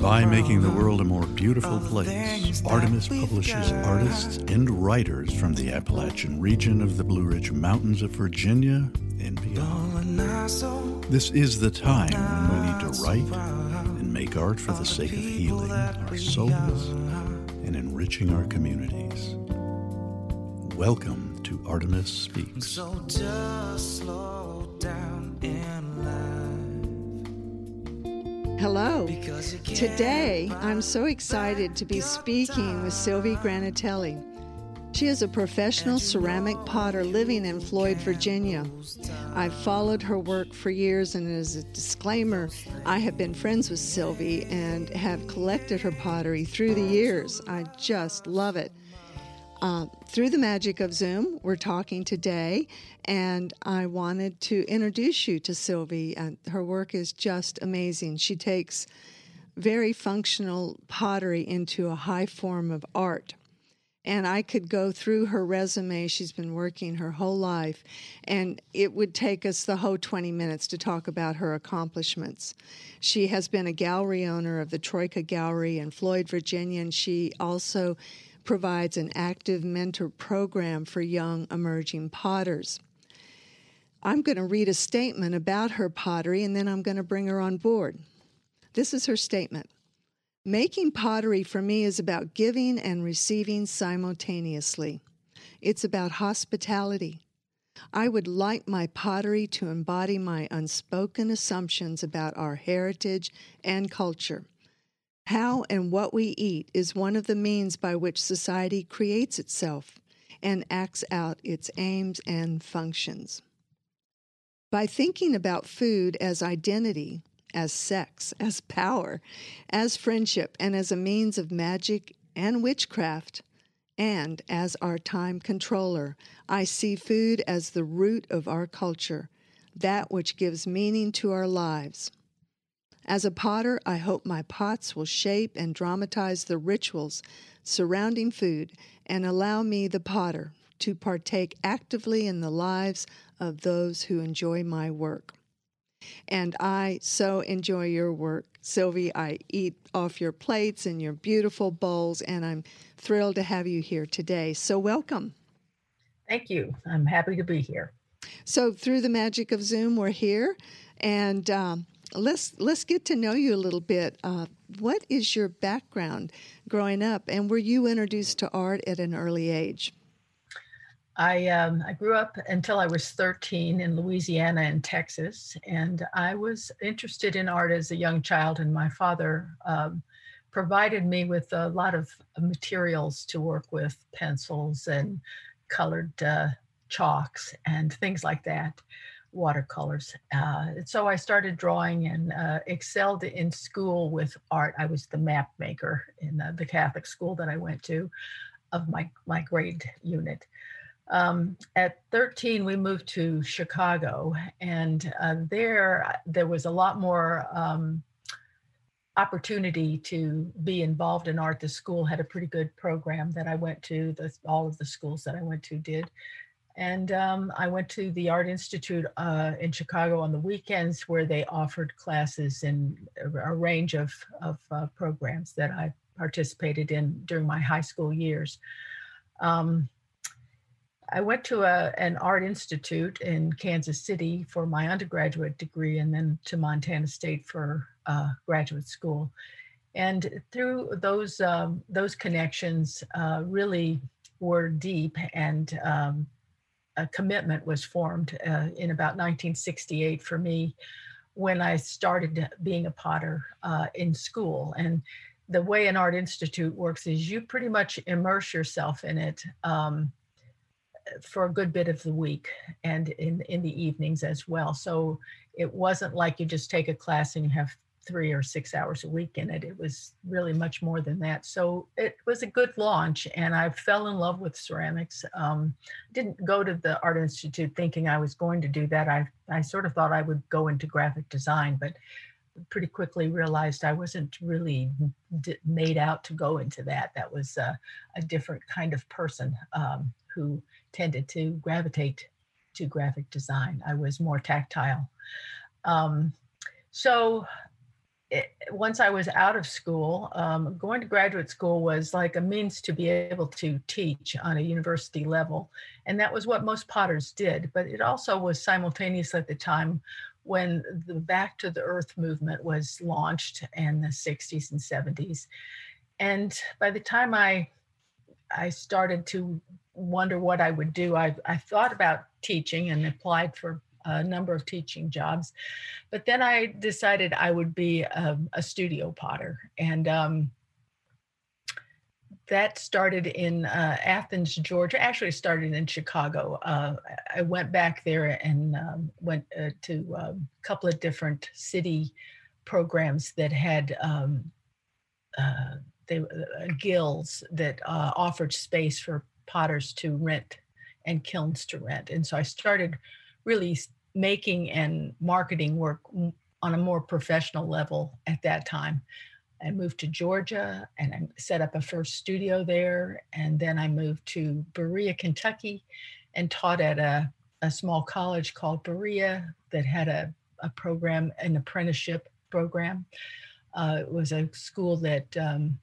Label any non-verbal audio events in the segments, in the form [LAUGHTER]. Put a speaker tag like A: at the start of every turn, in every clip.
A: By making the world a more beautiful place, Artemis publishes artists and writers from the Appalachian region of the Blue Ridge Mountains of Virginia and beyond. This is the time when we need to write and make art for the sake of healing our souls and enriching our communities. Welcome to Artemis Speaks.
B: So just slow down.
C: Hello. Today, I'm so excited to be speaking with Sylvie Granatelli. She is a professional ceramic potter living in Floyd, Virginia. I've followed her work for years, and as a disclaimer, I have been friends with Sylvie and have collected her pottery through the years. I just love it. Uh, through the magic of Zoom, we're talking today, and I wanted to introduce you to Sylvie. Uh, her work is just amazing. She takes very functional pottery into a high form of art. And I could go through her resume. She's been working her whole life, and it would take us the whole 20 minutes to talk about her accomplishments. She has been a gallery owner of the Troika Gallery in Floyd, Virginia, and she also provides an active mentor program for young emerging potters. I'm going to read a statement about her pottery and then I'm going to bring her on board. This is her statement Making pottery for me is about giving and receiving simultaneously. It's about hospitality. I would like my pottery to embody my unspoken assumptions about our heritage and culture. How and what we eat is one of the means by which society creates itself and acts out its aims and functions. By thinking about food as identity, as sex, as power, as friendship, and as a means of magic and witchcraft, and as our time controller, I see food as the root of our culture, that which gives meaning to our lives. As a potter, I hope my pots will shape and dramatize the rituals surrounding food and allow me, the potter, to partake actively in the lives of those who enjoy my work. And I so enjoy your work, Sylvie. I eat off your plates and your beautiful bowls, and I'm thrilled to have you here today. So, welcome.
D: Thank you. I'm happy to be here.
C: So, through the magic of Zoom, we're here, and um, let's let's get to know you a little bit. Uh, what is your background growing up, and were you introduced to art at an early age?
D: I um, I grew up until I was 13 in Louisiana and Texas, and I was interested in art as a young child. And my father um, provided me with a lot of materials to work with, pencils and colored uh, chalks and things like that, watercolors. Uh, so I started drawing and uh, excelled in school with art. I was the map maker in the Catholic school that I went to of my my grade unit. Um, at 13, we moved to Chicago, and uh, there there was a lot more um, opportunity to be involved in art. The school had a pretty good program that I went to. The, all of the schools that I went to did, and um, I went to the Art Institute uh, in Chicago on the weekends, where they offered classes in a, range of of uh, programs that I participated in during my high school years. Um, I went to a, an art institute in Kansas City for my undergraduate degree and then to Montana State for uh, graduate school. And through those, um, those connections uh, really were deep and um, a commitment was formed uh, in about 1968 for me when I started being a potter uh, in school. And the way an art institute works is you pretty much immerse yourself in it um, for a good bit of the week and in, in the evenings as well. So it wasn't like you just take a class and you have three or six hours a week in it. It was really much more than that. So it was a good launch, and I fell in love with ceramics. Um, didn't go to the Art Institute thinking I was going to do that. I I sort of thought I would go into graphic design, but pretty quickly realized I wasn't really d- made out to go into that. That was a different kind of person um, who tended to gravitate to graphic design. I was more tactile. Um, so it, once I was out of school, um, going to graduate school was like a means to be able to teach on a university level. And that was what most potters did. But it also was simultaneous at the time when the Back to the Earth movement was launched in the 60s and 70s. And by the time I I started to wonder what I would do, I, I thought about teaching and applied for a number of teaching jobs. But then I decided I would be a, a studio potter. And um, that started in uh, Athens, Georgia. Actually, started in Chicago. Uh, I went back there and um, went uh, to a couple of different city programs that had um, uh, they uh, guilds that uh, offered space for potters to rent and kilns to rent. And so I started really making and marketing work on a more professional level at that time. I moved to Georgia and I set up a first studio there. And then I moved to Berea, Kentucky, and taught at a, a small college called Berea that had a, a program, an apprenticeship program. Uh, it was a school that um,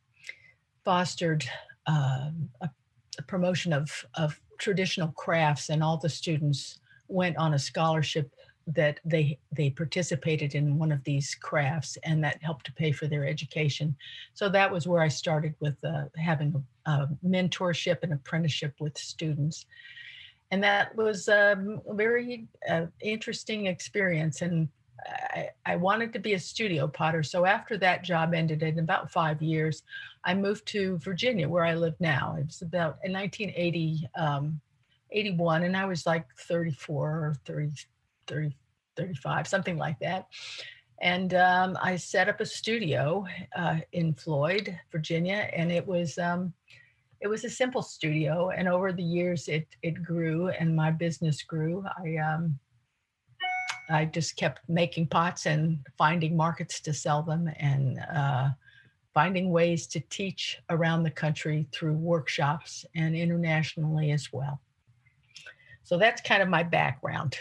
D: fostered uh, a, a, promotion of, of traditional crafts, and all the students went on a scholarship that they they participated in one of these crafts and that helped to pay for their education. So that was where i started with uh, having a, a, mentorship and apprenticeship with students. And that was um, a very uh, interesting experience and I, I, wanted to be a studio potter. So after that job ended in about five years i moved to virginia where i live now. It was about in 1980 um, 81 and i was like 34 or 30 30, 35, something like that. And um, I set up a studio uh, in Floyd, Virginia, and it was um, it was a simple studio. And over the years, it it grew, and my business grew. I um, I just kept making pots and finding markets to sell them, and uh, finding ways to teach around the country through workshops and internationally as well. So that's kind of my background.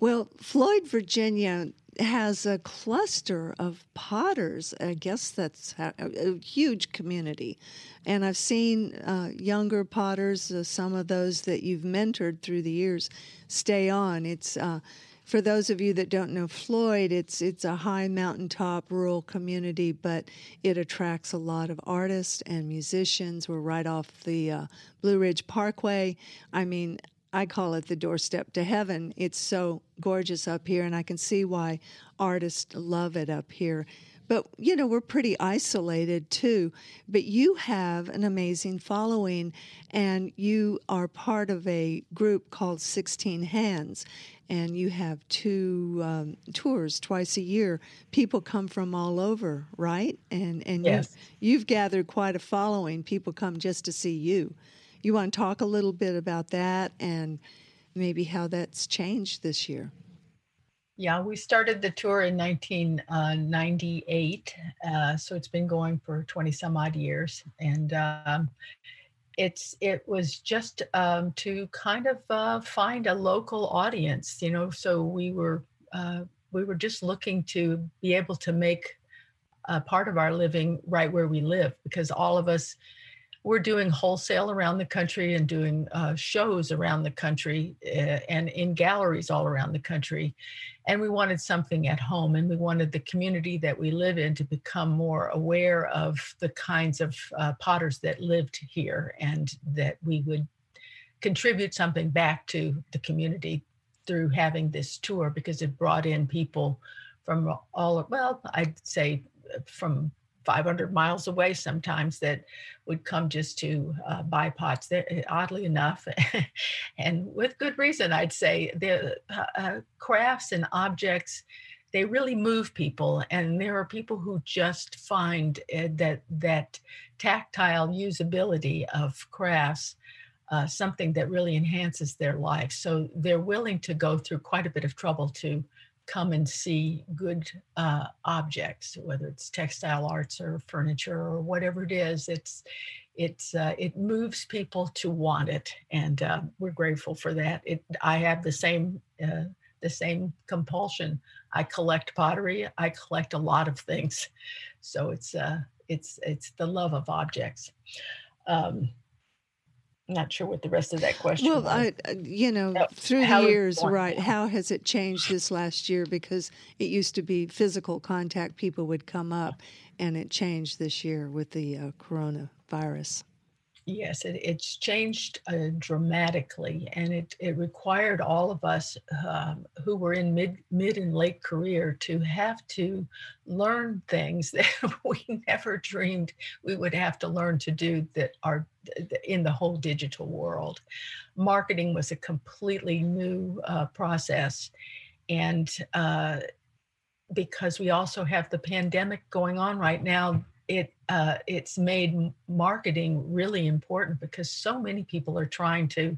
C: Well, Floyd, Virginia has a cluster of potters. I guess that's a, a huge community. And I've seen uh, younger potters, uh, some of those that you've mentored through the years, stay on. It's uh, for those of you that don't know Floyd, it's it's a high mountaintop rural community, but it attracts a lot of artists and musicians. We're right off the uh, Blue Ridge Parkway. I mean, I call it the doorstep to heaven. It's so gorgeous up here, and I can see why artists love it up here. But, you know, we're pretty isolated too. But you have an amazing following, and you are part of a group called 16 Hands. And you have two um, tours twice a year. People come from all over, right? And and
D: yes.
C: you've, you've gathered quite a following. People come just to see you. You want to talk a little bit about that and maybe how that's changed this year?
D: Yeah, we started the tour in 1998, uh, uh, so it's been going for 20 some odd years, and um, it's it was just um, to kind of uh, find a local audience, you know. So we were uh, we were just looking to be able to make a part of our living right where we live, because all of us we're doing wholesale around the country and doing uh, shows around the country uh, and in galleries all around the country. And we wanted something at home, and we wanted the community that we live in to become more aware of the kinds of uh, potters that lived here and that we would contribute something back to the community through having this tour because it brought in people from all, well, I'd say uh, from 500 miles away sometimes that would come just to uh, buy pots. They're, oddly enough, [LAUGHS] and with good reason, I'd say the uh, uh, crafts and objects they really move people and there are people who just find uh, that that tactile usability of crafts uh, something that really enhances their life so they're willing to go through quite a bit of trouble to come and see good uh, objects whether it's textile arts or furniture or whatever it is it's it's uh, it moves people to want it and uh, we're grateful for that it i have the same uh, the same compulsion. I collect pottery. I collect a lot of things, so it's uh, it's it's the love of objects. Um, not sure what the rest of that question.
C: Well, I, uh, you know, through the years, right? How has it changed this last year? Because it used to be physical contact; people would come up, and it changed this year with the uh, coronavirus.
D: Yes, it, it's changed uh, dramatically, and it, it required all of us um, who were in mid mid and late career to have to learn things [LAUGHS] that we never dreamed we would have to learn to do that are in the whole digital world. Marketing was a completely new uh, process, and uh, because we also have the pandemic going on right now, it uh, it's made marketing really important because so many people are trying to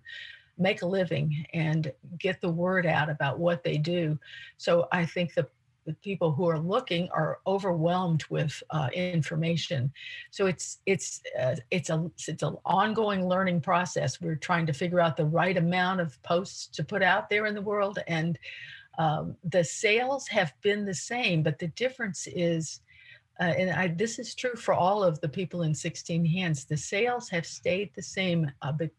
D: make a living and get the word out about what they do. So I think the, the people who are looking are overwhelmed with uh, information. So it's it's uh, it's a it's an ongoing learning process. We're trying to figure out the right amount of posts to put out there in the world, and um, the sales have been the same, but the difference is uh, and I, this is true for all of the people in 16 hands. The sales have stayed the same, uh, but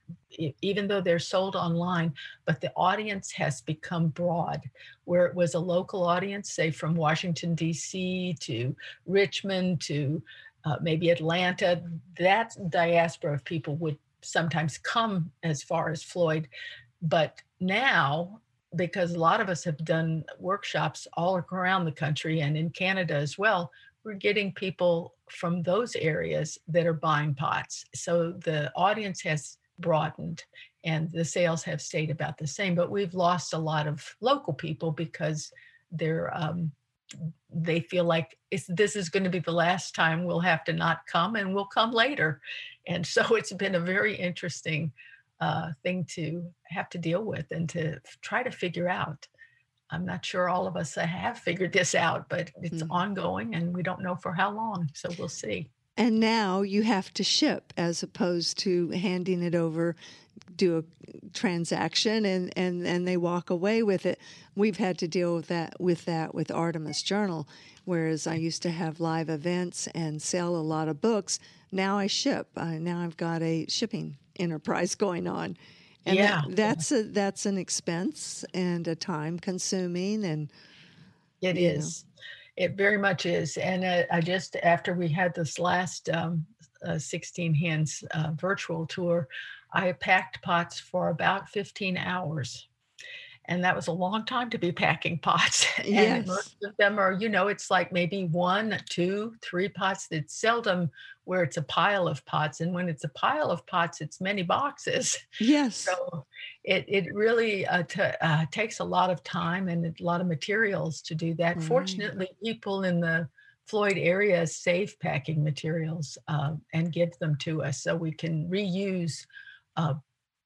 D: even though they're sold online, but the audience has become broad. Where it was a local audience, say from Washington D.C. to Richmond to uh, maybe Atlanta, that diaspora of people would sometimes come as far as Floyd, but now because a lot of us have done workshops all around the country and in Canada as well, we're getting people from those areas that are buying pots. So the audience has broadened and the sales have stayed about the same, but we've lost a lot of local people because they're um, they feel like this is going to be the last time we'll have to not come and we'll come later. And so [LAUGHS] it's been a very interesting uh, thing to have to deal with and to try to figure out. I'm not sure all of us have figured this out, but it's mm. ongoing and we don't know for how long. So we'll see.
C: And now you have to ship as opposed to handing it over, do a transaction and, and, and they walk away with it. We've had to deal with that with that with Artemis Journal. Whereas I used to have live events and sell a lot of books. Now I ship. Uh, now I've got a shipping enterprise [LAUGHS] going on and
D: yeah,
C: that, that's a that's an expense and a time consuming and
D: it is know. it very much is. And uh, i just after we had this last um, uh, 16 hands uh, virtual tour i packed pots for about 15 hours and that was a long time to be packing pots. [LAUGHS]
C: Yes.
D: and most of them are, you know, it's like maybe one, two, three pots. It's seldom where it's a pile of pots. And when it's a pile of pots, it's many boxes. [LAUGHS]
C: Yes.
D: So it, it really uh, t- uh, takes a lot of time and a lot of materials to do that. Right. Fortunately, people in the Floyd area save packing materials uh, and give them to us so we can reuse uh,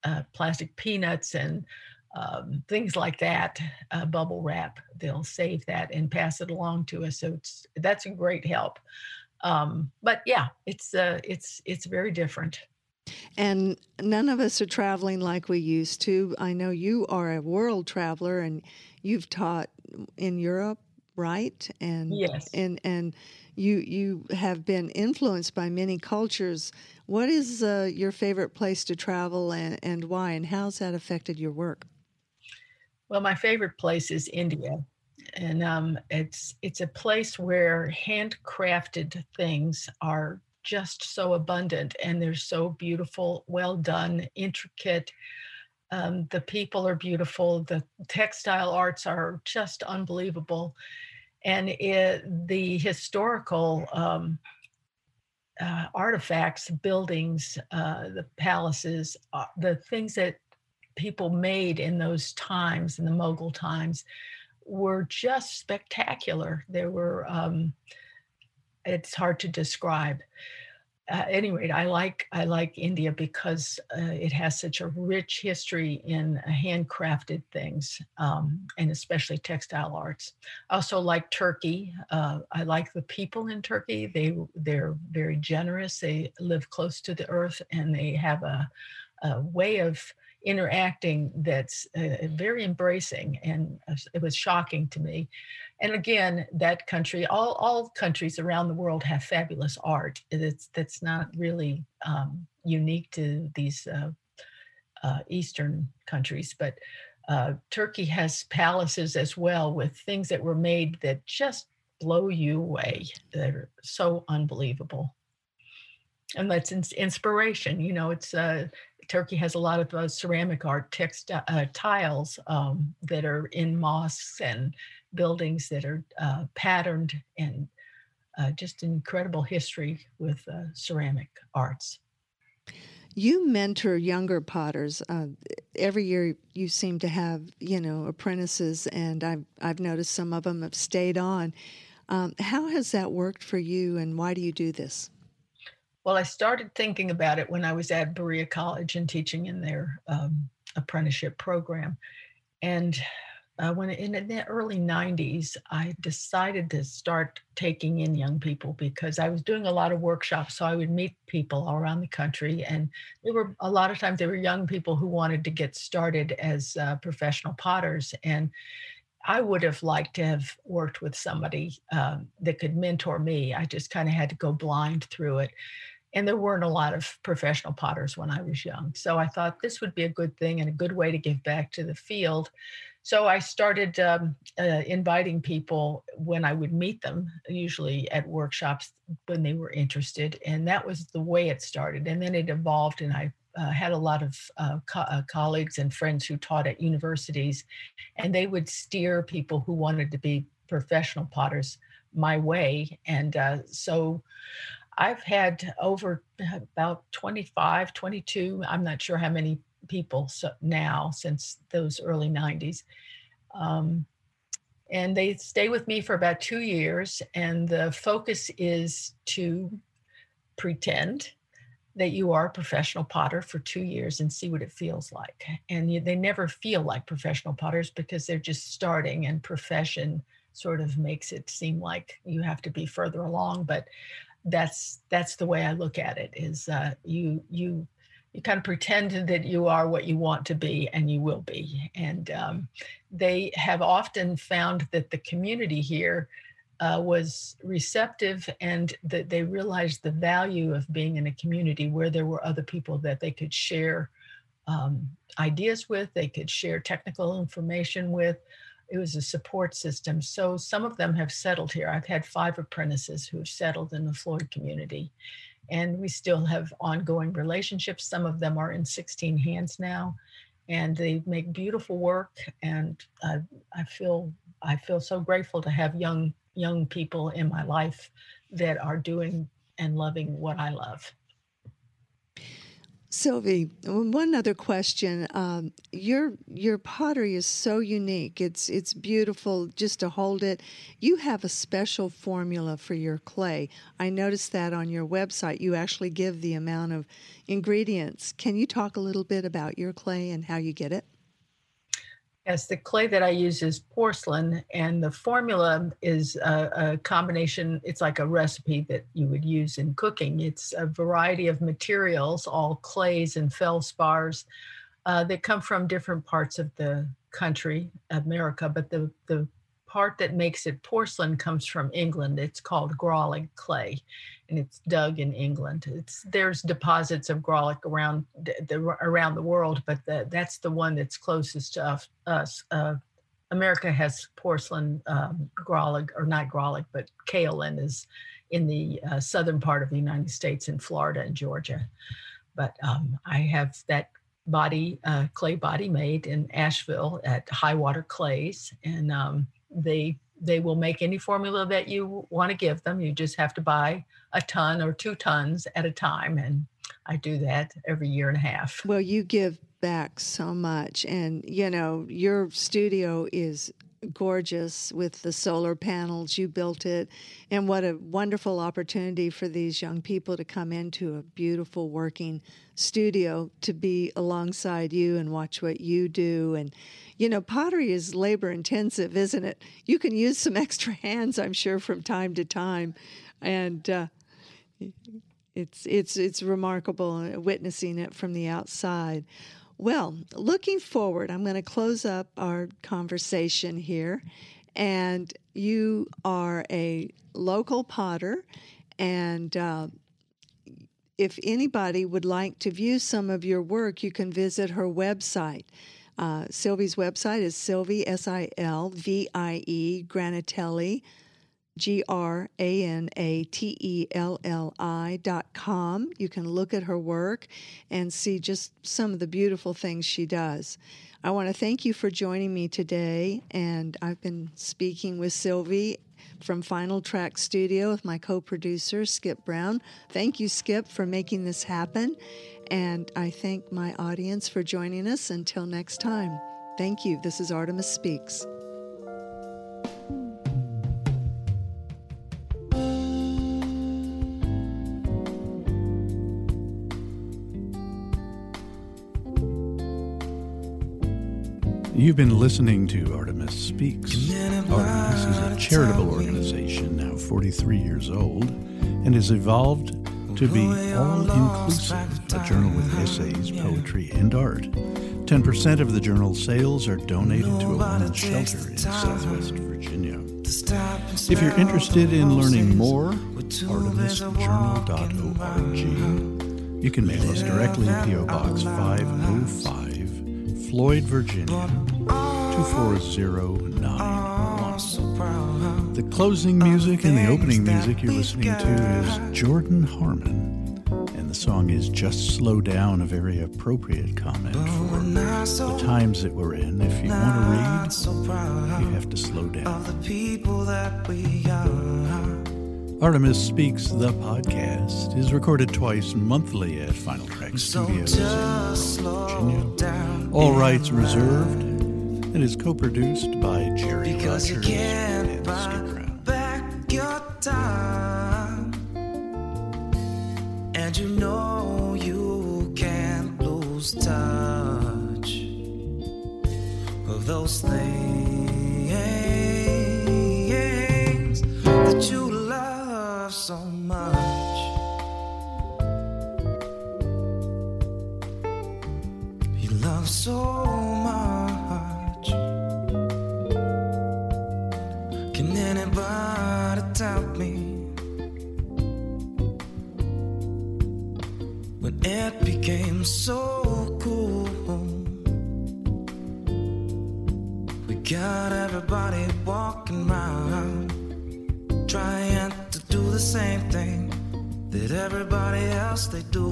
D: uh, plastic peanuts and um, things like that, uh, bubble wrap. They'll save that and pass it along to us. So it's that's a great help. Um, but yeah, it's uh, it's it's very different.
C: And none of us are traveling like we used to. I know you are a world traveler, and you've taught in Europe, right? And
D: yes,
C: and and you you have been influenced by many cultures. What is uh, your favorite place to travel, and and why? And how's that affected your work?
D: Well, my favorite place is India, and um, it's it's a place where handcrafted things are just so abundant and they're so beautiful, well done, intricate. Um, the people are beautiful. The textile arts are just unbelievable, and it, the historical um, uh, artifacts, buildings, uh, the palaces, uh, the things that people made in those times, in the Mughal times, were just spectacular. There were, um, it's hard to describe uh, any rate, I like I like India because uh, it has such a rich history in handcrafted things, um, and especially textile arts. I also like Turkey. Uh, I like the people in Turkey. They they're very generous. They live close to the earth, and they have a, a way of interacting that's uh, very embracing and uh, it was shocking to me. And again that country all, all countries around the world have fabulous art. It's that's not really um, unique to these uh, uh, eastern countries but uh, turkey has palaces as well with things that were made that just blow you away. They're so unbelievable. And that's inspiration you know it's uh, Turkey has a lot of uh, ceramic art textiles uh, tiles um, that are in mosques and buildings that are uh, patterned and uh, just incredible history with uh, ceramic arts.
C: You mentor younger potters. Uh, every year, you seem to have you know apprentices, and I've I've noticed some of them have stayed on. Um, how has that worked for you, and why do you do this?
D: Well, I started thinking about it when I was at Berea College and teaching in their um, apprenticeship program. And uh, when in the early 90s, I decided to start taking in young people because I was doing a lot of workshops. So I would meet people all around the country. And there were a lot of times there were young people who wanted to get started as uh, professional potters. And I would have liked to have worked with somebody um, that could mentor me. I just kind of had to go blind through it and there weren't a lot of professional potters when I was young. So I thought this would be a good thing and a good way to give back to the field. So I started um, uh, inviting people when I would meet them, usually at workshops when they were interested. And that was the way it started. And then it evolved, and I uh, had a lot of uh, co- uh, colleagues and friends who taught at universities, and they would steer people who wanted to be professional potters my way. And uh, so I've had over about 25, 22, I'm not sure how many people so now since those early 90s. Um, and they stay with me for about two years. And the focus is to pretend that you are a professional potter for two years and see what it feels like. And you, they never feel like professional potters because they're just starting, and profession sort of makes it seem like you have to be further along. But that's that's the way I look at it. Is uh, you you you kind of pretend that you are what you want to be, and you will be. And um, they have often found that the community here uh, was receptive, and that they realized the value of being in a community where there were other people that they could share um, ideas with, they could share technical information with it was a support system. So some of them have settled here. I've had five apprentices who have settled in the Floyd community, and we still have ongoing relationships. Some of them are in 16 hands now, and they make beautiful work. And uh, I feel I feel so grateful to have young young people in my life that are doing and loving what I love.
C: Sylvie, one other question. Um, your your pottery is so unique. It's it's beautiful just to hold it. You have a special formula for your clay. I noticed that on your website. You actually give the amount of ingredients. Can you talk a little bit about your clay and how you get it?
D: Yes, the clay that I use is porcelain, and the formula is a, a, combination. It's like a recipe that you would use in cooking. It's a variety of materials, all clays and feldspars, uh, that come from different parts of the country, America. But the the part that makes it porcelain comes from England. It's called Grolleg clay, and it's dug in England. It's there's deposits of Grolleg around the, around the world, but the, that's the one that's closest to us. Uh, America has porcelain um, or not Grolleg, but kaolin is in the uh, southern part of the United States in Florida and Georgia. But um, I have that body, uh, clay body made in Asheville at High Water Clays, and um, they they will make any formula that you want to give them. You just have to buy a ton or two tons at a time, and I do that every year and a half.
C: Well, you give back so much, and you know your studio is gorgeous with the solar panels. You built it. And what a wonderful opportunity for these young people to come into a beautiful working studio to be alongside you and watch what you do. And, you know, pottery is labor intensive, isn't it? You can use some [LAUGHS] extra hands, I'm sure, from time to time. And, uh, it's it's it's remarkable witnessing it from the outside. Well, looking forward, I'm going to close up our conversation here. And you are a local potter. And uh, if anybody would like to view some of your work, you can visit her website. Uh, Sylvie's website is Sylvie, S I L V I E, Granatelli G R A N A T E L L I dot com. You can look at her work and see just some of the beautiful things she does. I want to thank you for joining me today, and I've been speaking with Sylvie from Final Track Studio with my co producer, Skip Brown. Thank you, Skip, for making this happen, and I thank my audience for joining us. Until next time, thank you. This is Artemis Speaks.
A: You've been listening to Artemis Speaks. Artemis is a charitable organization now 43 years old and has evolved to be all inclusive, a journal with essays, poetry, and art. 10% of the journal's sales are donated to a women's shelter in southwest Virginia. If you're interested in learning more, artemisjournal.org. You can mail us directly at P.O. Box 505, Floyd, Virginia 24091. The closing music and the opening music you're listening to is Jordan Harmon, and the song is Just Slow Down, a very appropriate comment for the times that we're in. If you want to read, you have to slow down. Artemis Speaks, the podcast, is recorded twice monthly at Final Track Studios in Virginia. All rights reserved. It is co-produced by Jerry
B: Because
A: Rogers
B: you can't
A: and
B: buy
A: Skip Brown.
B: back your time. And you know you can't lose touch of those things became so cool? We got everybody walking around trying to do the same thing that everybody else they do.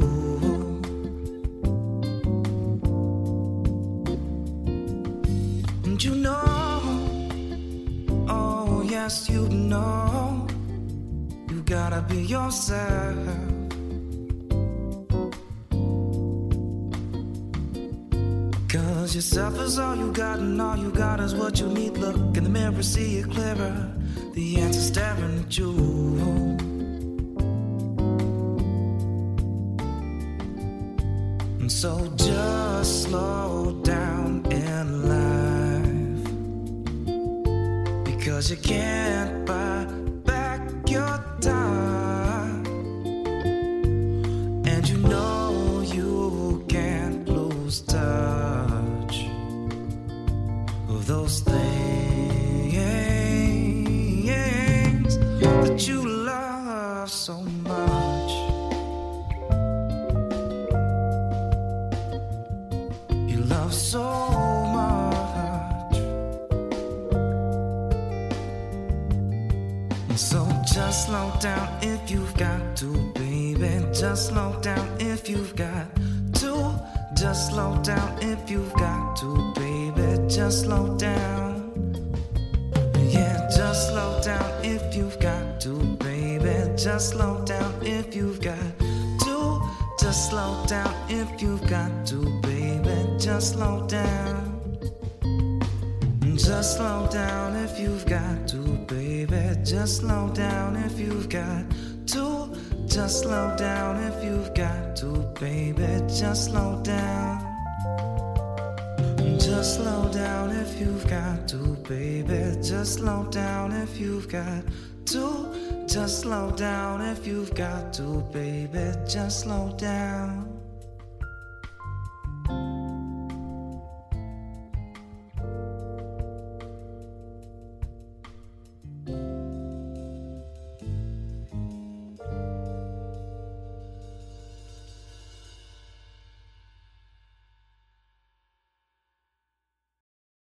B: And you know, oh yes, you know, you gotta be yourself. Yourself is all you got, and all you got is what you need. Look in the mirror, see it clearer. The answer's staring at you. And so just slow down in life. Because you can't buy Just slow down if you've got to. Just slow down if you've got to, baby. Just slow down. Yeah, just slow down if you've got to, baby. Just slow down if you've got to. Just slow down if you've got to, baby. Just slow down. Just slow down if you've got to, baby. Just slow down if you've got to. Just slow down if you've got to, baby. Just slow down. Just slow down if you've got to, baby. Just slow down if you've got to. Just slow down if you've got to, baby. Just slow down.